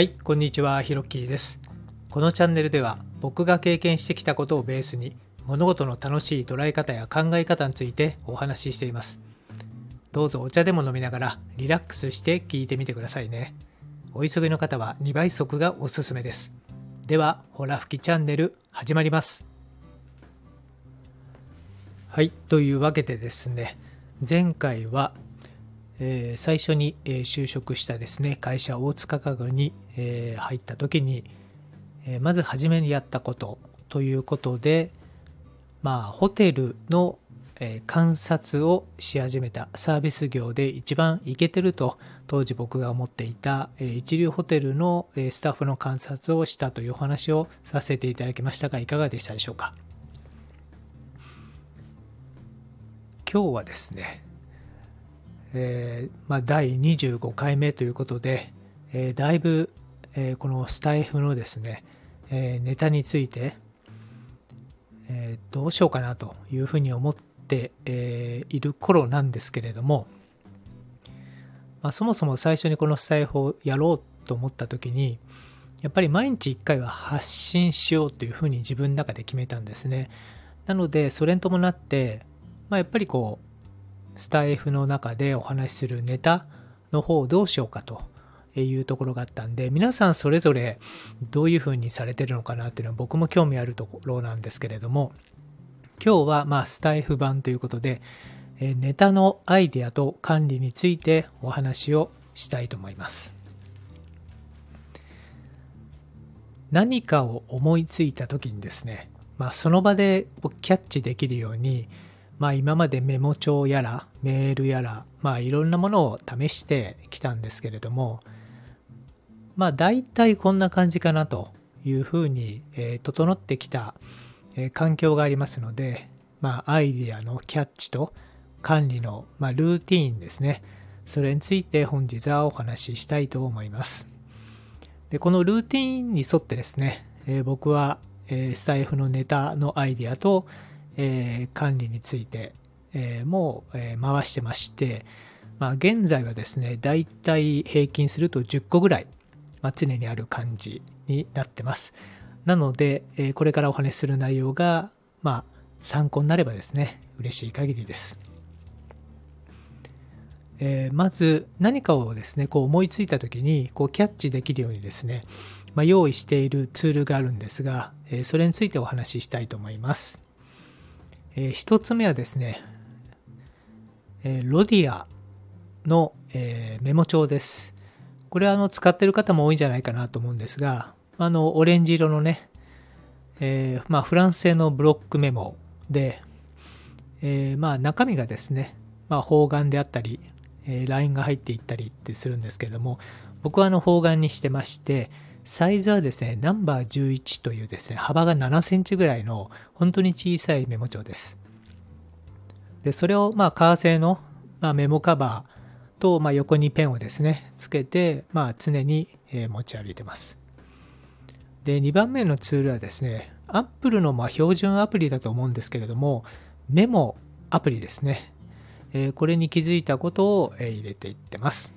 はい、こんにちは、ひろきーです。このチャンネルでは僕が経験してきたことをベースに物事の楽しい捉え方や考え方についてお話ししています。どうぞお茶でも飲みながらリラックスして聞いてみてくださいね。お急ぎの方は2倍速がおすすめです。では、ほら吹きチャンネル始まります。はい、というわけでですね、前回はえー最初に、え就職したですね会社大塚家具に、えー入った時に、えまず初めにやったことということでまあホテルの、え観察をし始めたサービス業で一番イケてると当時僕が思っていた、え一流ホテルの、えスタッフの観察をしたというお話をさせていただきましたがいかがでしたでしょうか？今日はですねえーまあ、第25回目ということで、えーだいぶ、えーこのスタイフのですね、えネタについて、えどうしようかなというふうに思って、えいる頃なんですけれども、まあ、そもそも最初にこのスタイフをやろうと思った時にやっぱり毎日1回は発信しようというふうに自分の中で決めたんですね。なのでそれに伴って、まあ、やっぱりこうスタイフの中でお話しするネタの方をどうしようかというところがあったんで皆さんそれぞれどういうふうにされてるのかなっていうのは僕も興味あるところなんですけれども今日はまあスタイフ版ということでネタのアイデアと管理についてお話をしたいと思います。何かを思いついた時にですね、まあ、その場でキャッチできるようにまあ今までメモ帳やらメールやらまあいろんなものを試してきたんですけれどもまあ大体こんな感じかなというふうに、えー整ってきた、えー環境がありますのでまあアイディアのキャッチと管理の、まあ、ルーティーンですね。それについて本日はお話ししたいと思います。でこのルーティーンに沿ってですね、えー僕は、えースタイフのネタのアイディアとえー管理について、えーもう、えー回してまして、まあ、現在はですねだいたい平均すると10個ぐらい、まあ、常にある感じになってます。なので、えーこれからお話しする内容が、まあ、参考になればですね嬉しい限りです、えーまず何かをですねこう思いついた時にこうキャッチできるようにですね、まあ、用意しているツールがあるんですが、えーそれについてお話ししたいと思います。えー一つ目はですね、えーロディアの、えーメモ帳です。これはあの使ってる方も多いんじゃないかなと思うんですが、あのオレンジ色のね、えまあ、フランス製のブロックメモで、えまあ、中身がですね、まあ、方眼であったり、えーラインが入っていったりってするんですけれども、僕はあの方眼にしてまして、サイズはですね、ナンバー11というですね、幅が7センチぐらいの本当に小さいメモ帳です。で、それをまあ革製の、まあ、メモカバーと、まあ、横にペンをですね、つけて、まあ、常にえー持ち歩いてます。で、2番目のツールはですね、Apple のまあ標準アプリだと思うんですけれども、メモアプリですね。えーこれに気づいたことをえー入れていってます。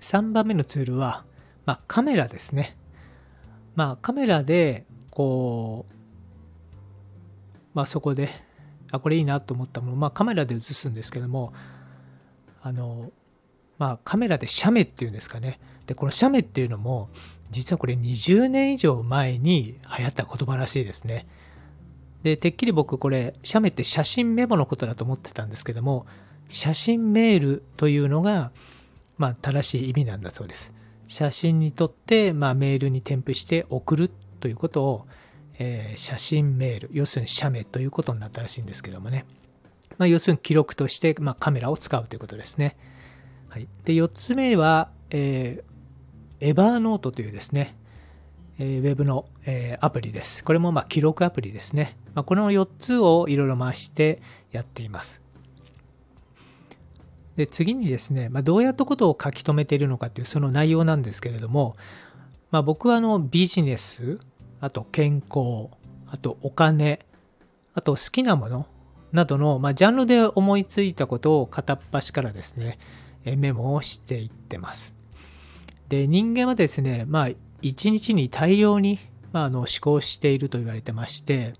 3番目のツールは、まあ、カメラですね。まあ、カメラで、こう、まあ、そこで、あ、これいいなと思ったもの、まあ、カメラで写すんですけども、あの、まあ、カメラで写メっていうんですかね。で、この写メっていうのも、実はこれ20年以上前に流行った言葉らしいですね。で、てっきり僕これ、写メって写真メモのことだと思ってたんですけども、写真メールというのが、まあ、正しい意味なんだそうです。写真に撮って、まあ、メールに添付して送るということを、えー写真メール、要するに写メということになったらしいんですけどもね。まあ、要するに記録として、まあ、カメラを使うということですね。はい、で4つ目は、えーエバーノートというですね、えーウェブの、えアプリです。これもま記録アプリですね。ま、この4つをいろいろ回してやっています。で次にですね、まあ、どうやったことを書き留めているのかというその内容なんですけれども、まあ、僕はあのビジネスあと健康あとお金あと好きなものなどの、まあ、ジャンルで思いついたことを片っ端からですねメモをしていってます。で人間はですねまあ1日に大量に、まあ、あの思考していると言われてまして、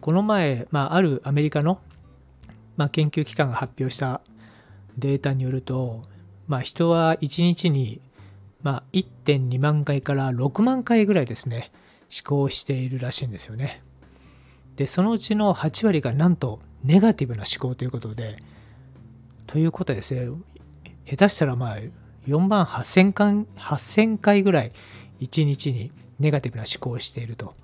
この前、まあ、あるアメリカの、まあ、研究機関が発表したデータによると、まあ、人は1日に、まあ、1.2万回から6万回ぐらいですね思考しているらしいんですよね。でそのうちの8割がなんとネガティブな思考ということでということはですね下手したらまあ4万8000回 ,8000 回ぐらい1日にネガティブな思考をしていると。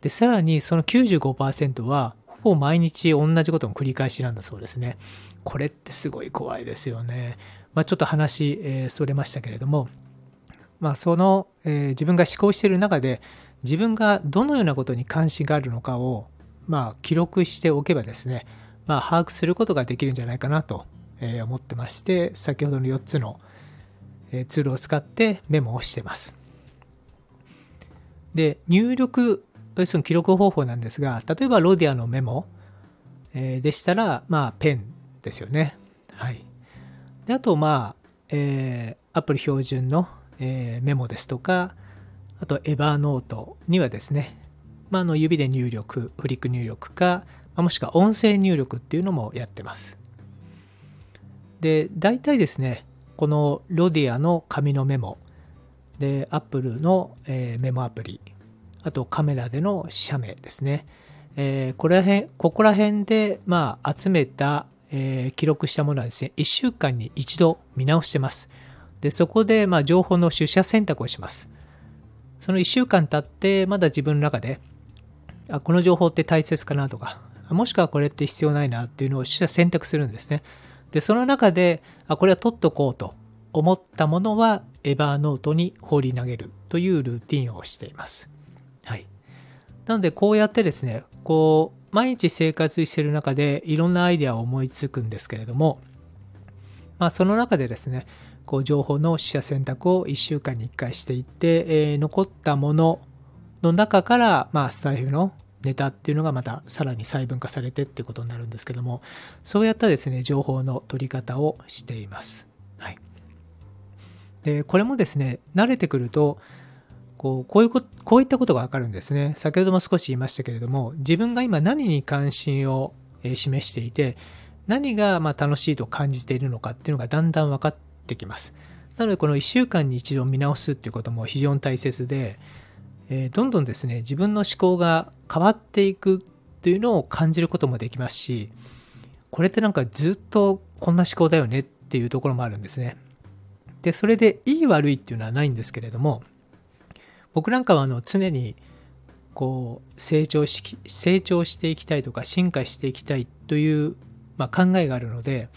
で、さらにその95%はほぼ毎日同じことの繰り返しなんだそうですね。これってすごい怖いですよね。まあ、ちょっと話、えー、それましたけれども、まあ、その、えー、自分が思考している中で自分がどのようなことに関心があるのかを、まあ、記録しておけばですね、まあ、把握することができるんじゃないかなとえ思ってまして先ほどの4つのえツールを使ってメモをしてます。で入力要するに記録方法なんですが例えばロディアのメモ、えでしたらまあペンですよね。はい、であとまあ、えー、アプリ標準の、えー、メモですとかあとエバーノートにはですね、まあ、あの指で入力フリック入力かもしくは音声入力っていうのもやってます。で大体ですねこのロディアの紙のメモで Apple の、えー、メモアプリあとカメラでの写メですね、えー、こら辺ここら辺で、まあ、集めた、えー、記録したものはですね1週間に一度見直してます。でそこで、まあ、情報の取捨選択をします。その1週間経ってまだ自分の中であこの情報って大切かなとかもしくはこれって必要ないなっていうのを取捨選択するんですね。で、その中で、あ、これは取っとこうと思ったものは、エバーノートに放り投げるというルーティンをしています。はい。なので、こうやってですね、こう、毎日生活してる中でいろんなアイデアを思いつくんですけれども、まあ、その中でですね、こう情報の取捨選択を1週間に1回していって、えー、残ったものの中から、まあ、スタイフのネタっていうのがまたさらに細分化されてっていうことになるんですけどもそうやったですね情報の取り方をしています。はい、でこれもですね慣れてくるとこうこういうここういったことがわかるんですね。先ほども少し言いましたけれども自分が今何に関心を示していて何がま楽しいと感じているのかっていうのがだんだん分かってきます。なのでこの1週間に一度見直すっていうことも非常に大切でえー、どんどんですね自分の思考が変わっていくっていうのを感じることもできますしこれってなんかずっとこんな思考だよねっていうところもあるんですね。でそれでいい悪いっていうのはないんですけれども僕なんかはあの常にこう成長し成長していきたいとか進化していきたいという、ま、考えがあるので、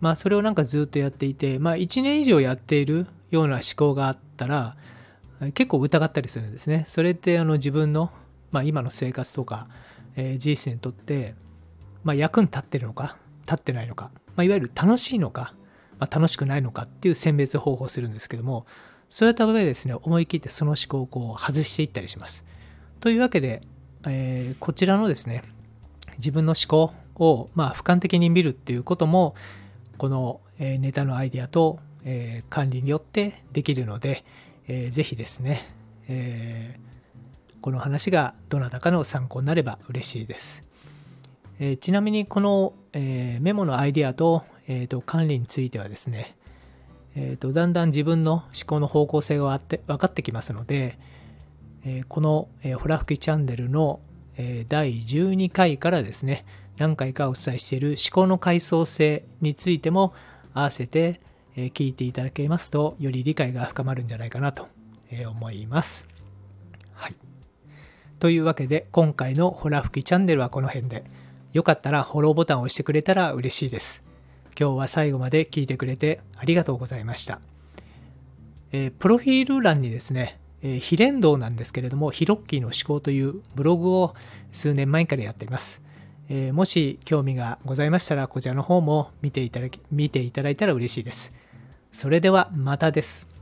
まあ、それをなんかずっとやっていて、まあ、1年以上やっているような思考があったら結構疑ったりするんですね。それってあの自分の、まあ、今の生活とか、人生にとって、まあ、役に立ってるのか立ってないのか、まあ、いわゆる楽しいのか、まあ、楽しくないのかっていう選別方法をするんですけどもそういった場合ですね思い切ってその思考をこう外していったりします。というわけで、えー、こちらのですね自分の思考を、まあ、俯瞰的に見るっていうこともこの、えネタのアイデアと、え管理によってできるので、えー、ぜひですね、えー、この話がどなたかの参考になれば嬉しいです。え、ちなみにこの、えメモのアイデアと,、えーと、管理についてはですね、えーと、だんだん自分の思考の方向性が分かってきますので、えこの、えほら吹きチャンネルの、え第12回からですね何回かお伝えしている思考の階層性についても合わせて、え聞いていただけますと、より理解が深まるんじゃないかなと思います。はい。というわけで、今回のホラ吹きチャンネルはこの辺で、よかったらフォローボタンを押してくれたら嬉しいです。今日は最後まで聞いてくれてありがとうございました。えー、プロフィール欄にですね、えー、非連動なんですけれども、ヒロッキーの思考というブログを数年前からやっています。えー、もし興味がございましたら、こちらの方も見ていただき見ていただいたら嬉しいです。それではまたです。